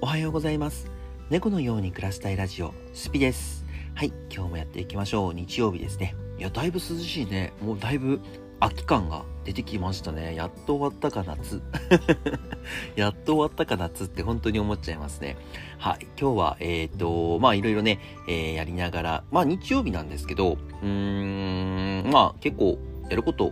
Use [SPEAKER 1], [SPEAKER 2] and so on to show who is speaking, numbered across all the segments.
[SPEAKER 1] おはようございます。猫のように暮らしたいラジオスピです。はい今日もやっていきましょう。日曜日ですね。いやだいぶ涼しいね。もうだいぶ秋感が出てきましたね。やっと終わったか夏。やっと終わったか夏って本当に思っちゃいますね。はい今日はえっ、ー、とまあいろいろね、えー、やりながらまあ日曜日なんですけどうーんまあ結構やること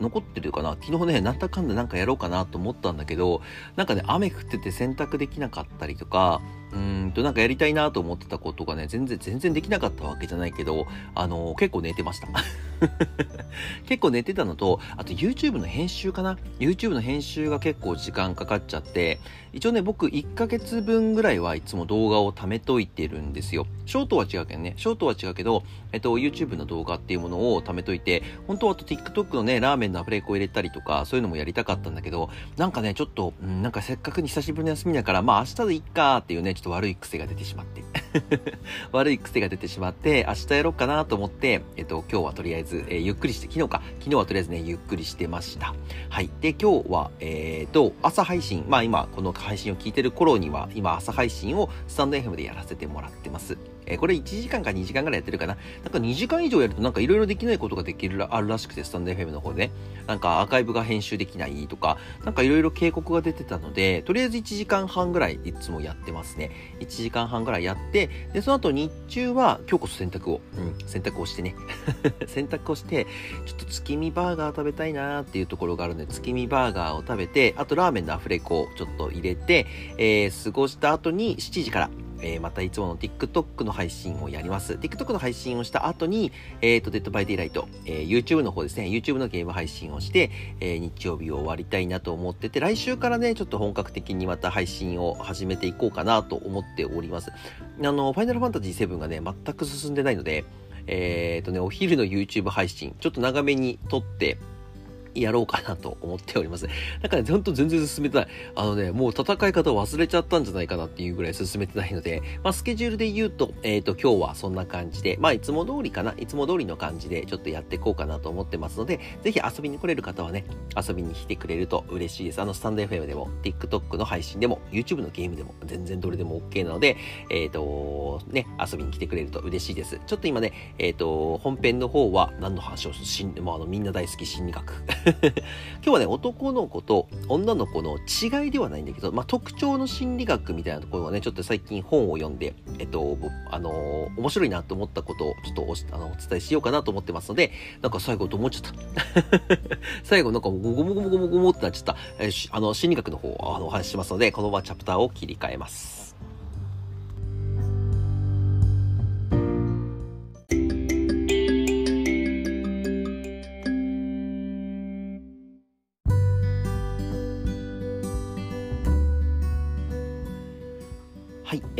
[SPEAKER 1] 残ってるかな？昨日ね、なんだかんだなんかやろうかなと思ったんだけど、なんかね、雨降ってて洗濯できなかったりとか、うんとなんかやりたいなと思ってたことがね、全然、全然できなかったわけじゃないけど、あのー、結構寝てました。結構寝てたのと、あと YouTube の編集かな ?YouTube の編集が結構時間かかっちゃって、一応ね、僕1ヶ月分ぐらいはいつも動画を貯めといてるんですよ。ショートは違うけどね、ショートは違うけど、えっと、YouTube の動画っていうものを貯めといて、本当はあと TikTok のね、ラーメンのアフレコを入れたりとか、そういうのもやりたかったんだけど、なんかね、ちょっと、うん、なんかせっかくに久しぶりの休みだから、まあ明日でいっかっていうね、ちょっと悪い癖が出てしまって。悪い癖が出てしまって、明日やろうかなと思って、えっと、今日はとりあえず、えー、ゆっくりして、昨日か、昨日はとりあえずね、ゆっくりしてました。はい。で、今日は、えー、と、朝配信、まあ今、この配信を聞いてる頃には、今朝配信をスタンド FM でやらせてもらってます。えー、これ1時間か2時間ぐらいやってるかな。なんか2時間以上やるとなんかいろいろできないことができる、あるらしくて、スタンド FM の方でね。なんかアーカイブが編集できないとか、なんかいろいろ警告が出てたので、とりあえず1時間半ぐらいいつもやってますね。1時間半ぐらいやって、で、その後日中は今日こそ洗濯を、うん、洗濯をしてね。洗濯をして、ちょっと月見バーガー食べたいなーっていうところがあるので、月見バーガーを食べて、あとラーメンのアフレコをちょっと入れて、えー、過ごした後に7時から、えー、またいつもの TikTok の配信をやります。TikTok の配信をした後に、えっ、ー、と、デッドバイデイライト、えー、YouTube の方ですね、YouTube のゲーム配信をして、えー、日曜日を終わりたいなと思ってて、来週からね、ちょっと本格的にまた配信を始めていこうかなと思っております。あの、ファイナルファンタジー7がね、全く進んでないので、えっ、ー、とね、お昼の YouTube 配信、ちょっと長めに撮って、やろうかなと思っております。だからね、ほんと全然進めてない。あのね、もう戦い方忘れちゃったんじゃないかなっていうぐらい進めてないので、まあスケジュールで言うと、えっ、ー、と、今日はそんな感じで、まあいつも通りかな、いつも通りの感じでちょっとやっていこうかなと思ってますので、ぜひ遊びに来れる方はね、遊びに来てくれると嬉しいです。あの、スタンド FM でも、TikTok の配信でも、YouTube のゲームでも、全然どれでも OK なので、えっ、ー、と、ね、遊びに来てくれると嬉しいです。ちょっと今ね、えっ、ー、と、本編の方は何の話をしん、もうあの、みんな大好き心理学。今日はね、男の子と女の子の違いではないんだけど、まあ、特徴の心理学みたいなところはね、ちょっと最近本を読んで、えっと、あのー、面白いなと思ったことをちょっとおあのお伝えしようかなと思ってますので、なんか最後と思っちゃった？最後なんかゴモゴモゴモゴモゴってなっちゃった、えー、あの、心理学の方あのお話ししますので、このままチャプターを切り替えます。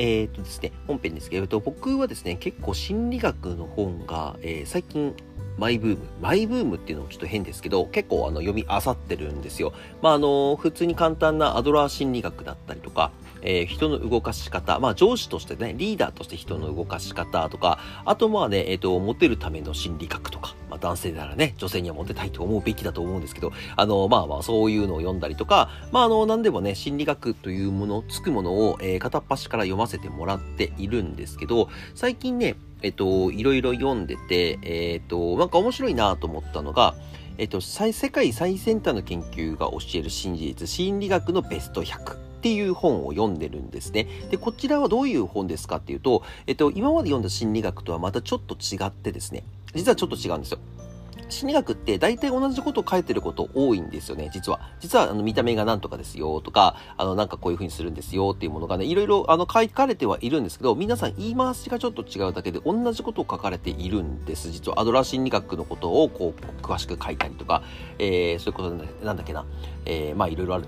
[SPEAKER 1] えー、とですね、本編ですけれど、僕はですね、結構心理学の本が、えー、最近、マイブーム。マイブームっていうのもちょっと変ですけど、結構あの読み漁ってるんですよ。まあ、あの、普通に簡単なアドラー心理学だったりとか、えー、人の動かし方、まあ上司としてね、リーダーとして人の動かし方とか、あとまあね、えっ、ー、と、モテるための心理学とか、まあ男性ならね、女性にはモテたいと思うべきだと思うんですけど、あの、まあまあそういうのを読んだりとか、まああの、何でもね、心理学というもの、つくものを、えー、片っ端から読ませてもらっているんですけど、最近ね、えっと、いろいろ読んでて、えっと、なんか面白いなと思ったのが、えっと、世界最先端の研究が教える真実、心理学のベスト100っていう本を読んでるんですね。で、こちらはどういう本ですかっていうと、えっと、今まで読んだ心理学とはまたちょっと違ってですね、実はちょっと違うんですよ。心理学って大体同じことを書いてること多いんですよね、実は。実は、あの、見た目がなんとかですよとか、あの、なんかこういう風にするんですよっていうものがね、いろいろ、あの、書かれてはいるんですけど、皆さん言い回しがちょっと違うだけで同じことを書かれているんです。実は、アドラー心理学のことを、こう、詳しく書いたりとか、えー、そういうことなんだっけな。えー、まあ、いろいろある。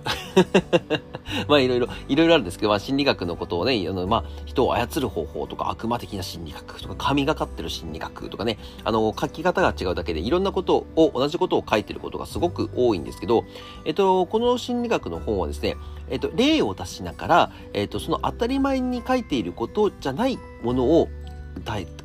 [SPEAKER 1] まあ、いろいろ、いろいろあるんですけど、まあ、心理学のことをね、あの、まあ、人を操る方法とか、悪魔的な心理学とか、神がかってる心理学とかね、あの、書き方が違うだけで、いろんなことを同じことを書いてることがすごく多いんですけど、えっと、この心理学の本はですね、えっと、例を出しながら、えっと、その当たり前に書いていることじゃないものを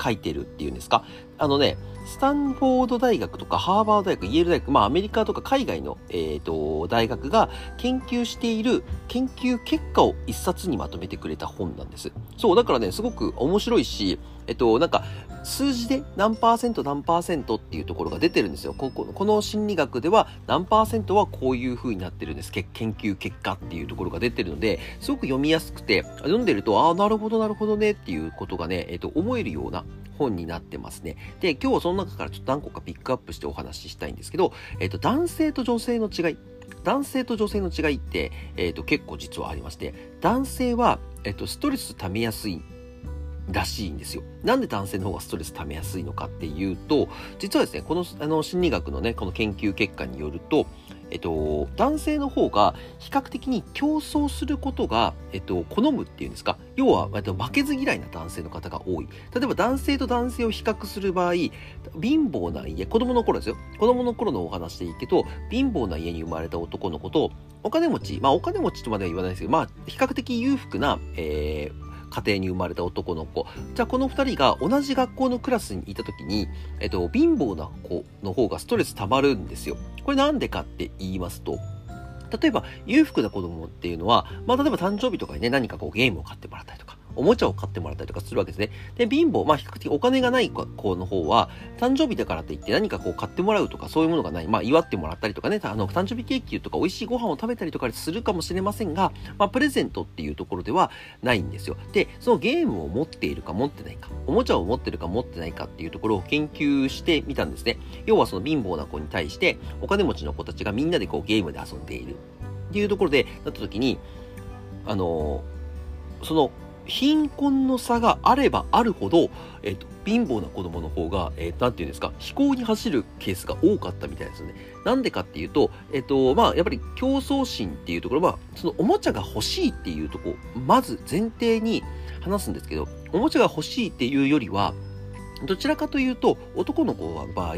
[SPEAKER 1] 書いてるっていうんですか。あのね、スタンフォード大学とかハーバード大学、イェール大学、まあアメリカとか海外の、えーと、大学が研究している研究結果を一冊にまとめてくれた本なんです。そう、だからね、すごく面白いし、えっと、なんか、数字で何パーセント何パーセントっていうところが出てるんですよ。こここの心理学では何パーセントはこういう風になってるんです。研究結果っていうところが出てるので、すごく読みやすくて、読んでると、ああ、なるほど、なるほどねっていうことがね、えっと、思えるような本になってますね。で、今日はその中からちょっと何個かピックアップしてお話ししたいんですけど、えっと、男性と女性の違い。男性と女性の違いって、えっと、結構実はありまして、男性は、えっと、ストレス溜めやすいらしいんですよ。なんで男性の方がストレス溜めやすいのかっていうと、実はですね、このあの心理学のね、この研究結果によると、えっと、男性の方が比較的に競争することが、えっと、好むっていうんですか？要は、えっと、負けず嫌いな男性の方が多い。例えば男性と男性を比較する場合、貧乏な家、子供の頃ですよ。子供の頃のお話でいいけど、貧乏な家に生まれた男の子と、お金持ち、まあお金持ちとまでは言わないですけど、まあ比較的裕福な、えー、家庭に生まれた男の子。じゃあこの2人が同じ学校のクラスにいた時に、えっと、貧乏な子の方がストレス溜まるんですよ。これなんでかって言いますと、例えば裕福な子供っていうのは、まあ例えば誕生日とかにね、何かこうゲームを買ってもらったりとか、おもちゃを買ってもらったりとかするわけですね。で、貧乏、まあ比較的お金がない子の方は、誕生日だからといって何かこう買ってもらうとかそういうものがない。まあ祝ってもらったりとかね、あの、誕生日ケーキとか美味しいご飯を食べたりとかするかもしれませんが、まあプレゼントっていうところではないんですよ。で、そのゲームを持っているか持ってないか、おもちゃを持ってるか持ってないかっていうところを研究してみたんですね。要はその貧乏な子に対して、お金持ちの子たちがみんなでこうゲームで遊んでいるっていうところでなった時に、あのその貧困の差があればあるほど、えっ、と、貧乏な子供の方が、えー、なんていうんですか、飛行に走るケースが多かったみたいですよね。なんでかっていうと、えっ、と、まあ、やっぱり競争心っていうところは、そのおもちゃが欲しいっていうとこまず前提に話すんですけど、おもちゃが欲しいっていうよりは、どちらかというと、男の子の場合、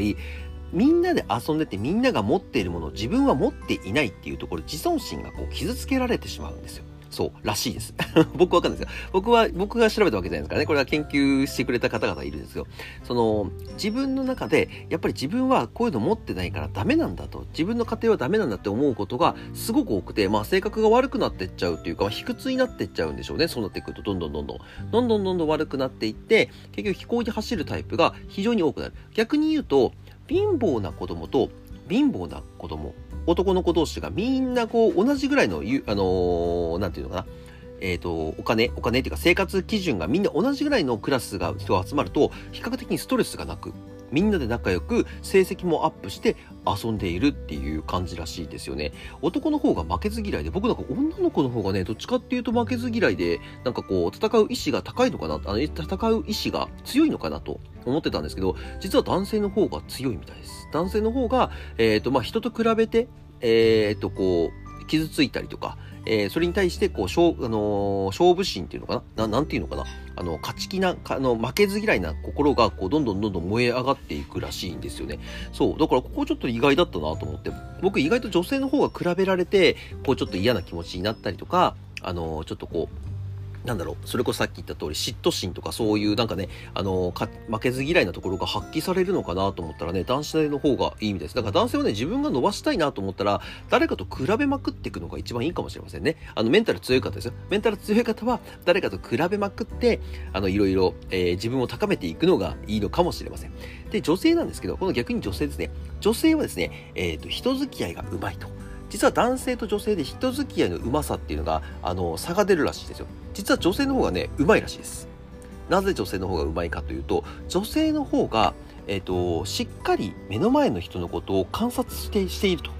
[SPEAKER 1] みんなで遊んでてみんなが持っているものを自分は持っていないっていうところ、自尊心がこう傷つけられてしまうんですよ。そう、らしいです。僕わかんないですよ。僕は、僕が調べたわけじゃないですからね。これは研究してくれた方々いるんですよ。その、自分の中で、やっぱり自分はこういうの持ってないからダメなんだと。自分の家庭はダメなんだって思うことがすごく多くて、まあ性格が悪くなってっちゃうっていうか、まあ、卑屈になってっちゃうんでしょうね。そうなってくると、どんどんどんどん、どんどんどんどん悪くなっていって、結局飛行に走るタイプが非常に多くなる。逆に言うと、貧乏な子供と貧乏な子供男の子同士がみんなこう同じぐらいの、あの、なんていうのかな。えっ、ー、と、お金、お金っていうか生活基準がみんな同じぐらいのクラスが人が集まると、比較的にストレスがなく、みんなで仲良く成績もアップして遊んでいるっていう感じらしいですよね。男の方が負けず嫌いで、僕なんか女の子の方がね、どっちかっていうと負けず嫌いで、なんかこう、戦う意志が高いのかな、あの、戦う意志が強いのかなと思ってたんですけど、実は男性の方が強いみたいです。男性の方が、えっ、ー、と、まあ、人と比べて、えっ、ー、と、こう、傷ついたりとか、えー、それに対して、こう、勝,、あのー、勝負心っていうのかな？何ていうのかな？あの、勝ち気な、あの、負けず嫌いな心が、こう、どんどんどんどん燃え上がっていくらしいんですよね。そう。だから、ここちょっと意外だったなと思って。僕、意外と女性の方が比べられて、こう、ちょっと嫌な気持ちになったりとか、あのー、ちょっとこう、なんだろう、それこそさっき言った通り、嫉妬心とかそういうなんかね、あの、負けず嫌いなところが発揮されるのかなと思ったらね、男子の方がいいみたいです。だから男性はね、自分が伸ばしたいなと思ったら、誰かと比べまくっていくのが一番いいかもしれませんね。あの、メンタル強い方ですよ。メンタル強い方は、誰かと比べまくって、あの、いろいろ、えー、自分を高めていくのがいいのかもしれません。で、女性なんですけど、この逆に女性ですね。女性はですね、えっ、ー、と、人付き合いがうまいと。実は男性と女性で人付き合いのうまさっていうのが、あの、差が出るらしいですよ。実は女性の方がね、うまいらしいです。なぜ女性の方がうまいかというと、女性の方が、えっ、ー、と、しっかり目の前の人のことを観察してしていると。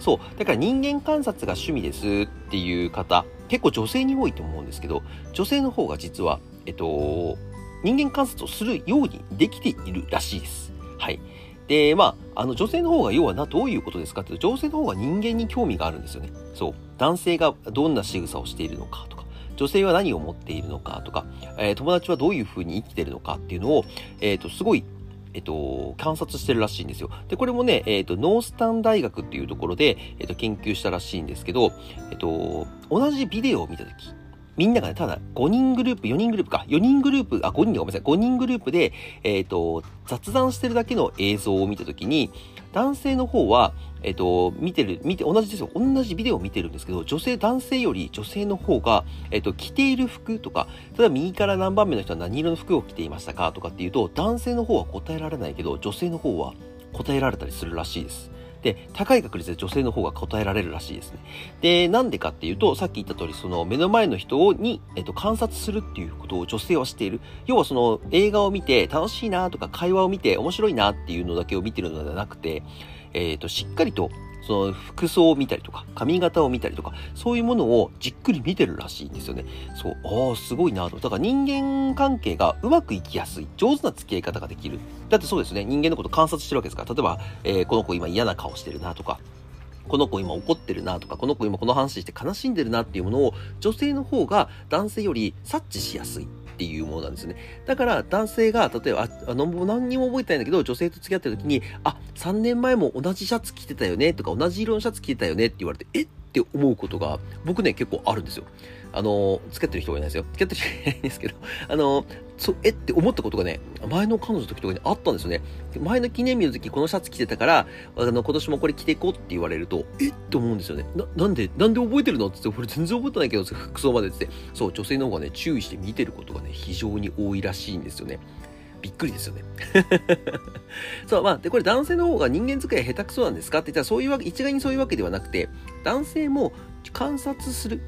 [SPEAKER 1] そう。だから人間観察が趣味ですっていう方、結構女性に多いと思うんですけど、女性の方が実は、えっ、と、人間観察をするようにできているらしいです。はい。で、まあ、あの女性の方が要はな、どういうことですかっていうと、女性の方が人間に興味があるんですよね。そう。男性がどんな仕草をしているのかとか、女性は何を持っているのかとか、えー、友達はどういうふうに生きてるのかっていうのを、えっ、ー、と、すごいえっと、観察してるらしいんですよ。で、これもね、えっと、ノースタン大学っていうところで、えっと、研究したらしいんですけど、えっと、同じビデオを見たとき、みんながね、ただ5人グループ、4人グループか、4人グループ、あ、5人でごめんなさい、5人グループで、えっ、ー、と、雑談してるだけの映像を見たときに、男性の方は、えっ、ー、と、見てる、見て、同じですよ。同じビデオを見てるんですけど、女性、男性より女性の方が、えっ、ー、と、着ている服とか、例えば右から何番目の人は何色の服を着ていましたかとかっていうと、男性の方は答えられないけど、女性の方は答えられたりするらしいです。で、高い確率で女性の方が答えられるらしいですね。で、なんでかっていうと、さっき言った通り、その目の前の人に、えっと、観察するっていうことを女性はしている。要はその映画を見て楽しいなとか会話を見て面白いなっていうのだけを見てるのではなくて、えっと、しっかりとその服装を見たりとか、髪型を見たりとか、そういうものをじっくり見てるらしいんですよね。そう、ああ、すごいなと。だから人間関係がうまくいきやすい、上手な付き合い方ができる。だってそうですね、人間のこと観察してるわけですから、例えば、えー、この子今嫌な顔してるなとか、この子今怒ってるなとか、この子今この話して悲しんでるなっていうものを女性の方が男性より察知しやすい。っていうものなんですね。だから男性が、例えば、あの、何にも覚えてないんだけど、女性と付き合ってる時に、あ、3年前も同じシャツ着てたよねとか、同じ色のシャツ着てたよねって言われて、えって思うことが、僕ね、結構あるんですよ。あの、付き合ってる人がいないですよ。付き合ってる人がいないんですけど、あの、そえって思ったことがね、前の彼女の時とかにあったんですよね。前の記念日の時このシャツ着てたから、あの、今年もこれ着ていこうって言われると、えって思うんですよね。な、なんで、なんで覚えてるのって言って、俺全然覚えてないけど、服装までってそう、女性の方がね、注意して見てることがね、非常に多いらしいんですよね。びっくりですよね。そう、まあ、で、これ男性の方が人間使い下手くそなんですかって言ったら、そういうわけ、一概にそういうわけではなくて、男性も観察する。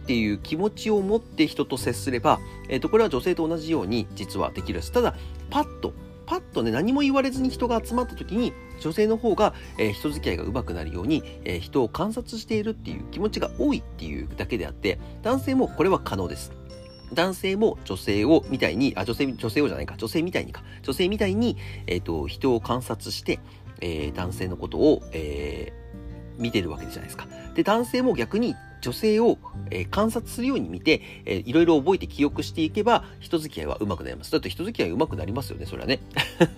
[SPEAKER 1] っていう気持ちを持って人と接すれば、えっ、ー、と、これは女性と同じように実はできるです。ただ、パッと、パッとね、何も言われずに人が集まった時に、女性の方が、えー、人付き合いが上手くなるように、えー、人を観察しているっていう気持ちが多いっていうだけであって、男性もこれは可能です。男性も女性をみたいに、あ、女性、女性をじゃないか、女性みたいにか、女性みたいに、えっ、ー、と、人を観察して、えー、男性のことを、えー、見てるわけじゃないですか。で、男性も逆に女性を、えー、観察するように見て、えー、いろいろ覚えて記憶していけば、人付き合いは上手くなります。だって人付き合い上手くなりますよね、それはね。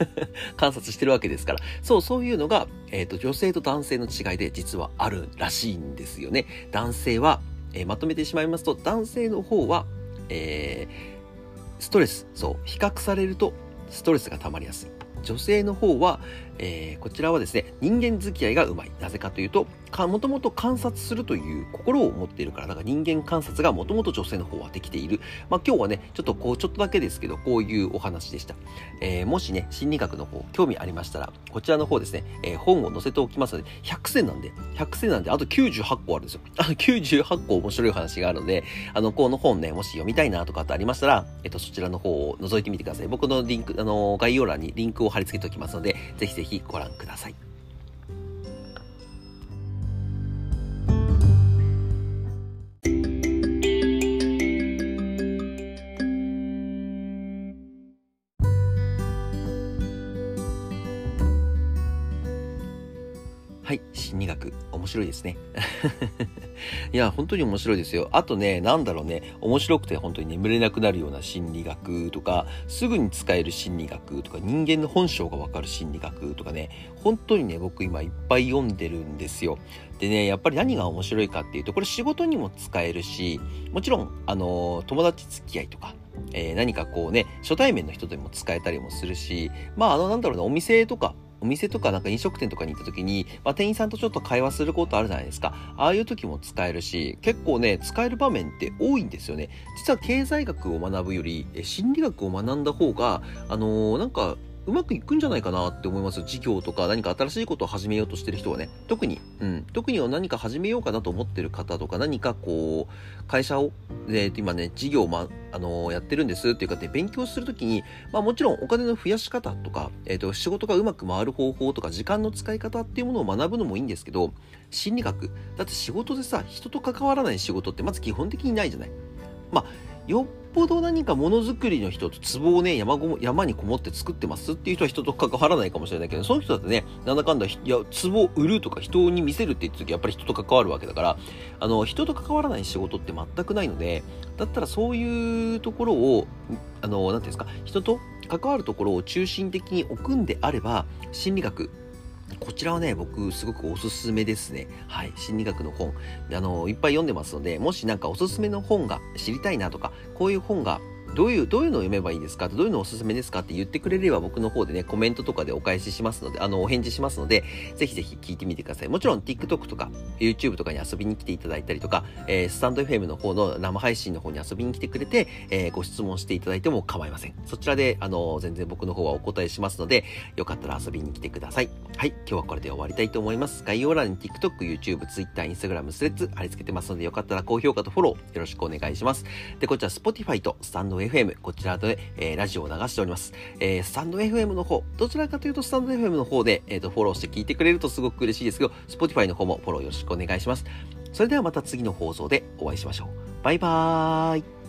[SPEAKER 1] 観察してるわけですから。そう、そういうのが、えっ、ー、と、女性と男性の違いで実はあるらしいんですよね。男性は、えー、まとめてしまいますと、男性の方は、えー、ストレス、そう、比較されるとストレスが溜まりやすい。女性の方は、えー、こちらはですね、人間付き合いがうまい。なぜかというと、もともと観察するという心を持っているから、だか人間観察がもともと女性の方はできている。まあ今日はね、ちょっとこう、ちょっとだけですけど、こういうお話でした。えー、もしね、心理学の方、興味ありましたら、こちらの方ですね、えー、本を載せておきますので、100選なんで、100選なんで、あと98個あるんですよ。あ98個面白い話があるので、あの、この本ね、もし読みたいなとかってありましたら、えっと、そちらの方を覗いてみてください。僕のリンク、あの、概要欄にリンクを貼り付けておきますので、ぜひぜひぜひご覧ください。はい、心理学、面白いですね。いや、本当に面白いですよ。あとね、なんだろうね、面白くて本当に眠れなくなるような心理学とか、すぐに使える心理学とか、人間の本性がわかる心理学とかね、本当にね、僕今いっぱい読んでるんですよ。でね、やっぱり何が面白いかっていうと、これ仕事にも使えるし、もちろん、あの、友達付き合いとか、えー、何かこうね、初対面の人でも使えたりもするし、まあ、あの、なんだろうね、お店とか、お店とかなんか飲食店とかに行った時に、まあ、店員さんとちょっと会話することあるじゃないですか。ああいう時も使えるし、結構ね、使える場面って多いんですよね。実は経済学を学ぶより、心理学を学んだ方が、あのー、なんか、うまくいくんじゃないかなって思います。事業とか何か新しいことを始めようとしてる人はね。特に、うん。特に何か始めようかなと思ってる方とか、何かこう、会社を、で、今ね、事業を、ま、あのー、やってるんですっていうかで、勉強するときに、まあもちろんお金の増やし方とか、えっ、ー、と、仕事がうまく回る方法とか、時間の使い方っていうものを学ぶのもいいんですけど、心理学。だって仕事でさ、人と関わらない仕事ってまず基本的にないじゃない。まあ、よっぽど何かものづくりの人と壺をね、山ごも山にこもって作ってますっていう人は人と関わらないかもしれないけど、その人だってね、なんだかんだ、いや、壺を売るとか人に見せるって言った時やっぱり人と関わるわけだから、あの、人と関わらない仕事って全くないので、だったらそういうところを、あの、なんていうんですか、人と関わるところを中心的に置くんであれば、心理学こちらはね、僕すごくおすすめですね。はい。心理学の本。あの、いっぱい読んでますので、もしなんかおすすめの本が知りたいなとか、こういう本がどういう、どういうのを読めばいいですか？どういうのをおすすめですか？って言ってくれれば僕の方でね、コメントとかでお返ししますので、あの、お返事しますので、ぜひぜひ聞いてみてください。もちろん TikTok とか YouTube とかに遊びに来ていただいたりとか、えー、スタンド FM の方の生配信の方に遊びに来てくれて、えー、ご質問していただいても構いません。そちらで、あの、全然僕の方はお答えしますので、よかったら遊びに来てください。はい、今日はこれで終わりたいと思います。概要欄に TikTok、YouTube、Twitter、Instagram、スレッズ貼り付けてますので、よかったら高評価とフォローよろしくお願いします。で、こちら Spotify とスタンド FM、こちらで、えー、ラジオを流しております。えー、スタンド FM の方、どちらかというとスタンド FM の方で、えっ、ー、と、フォローして聞いてくれるとすごく嬉しいですけど、Spotify の方もフォローよろしくお願いします。それではまた次の放送でお会いしましょう。バイバーイ。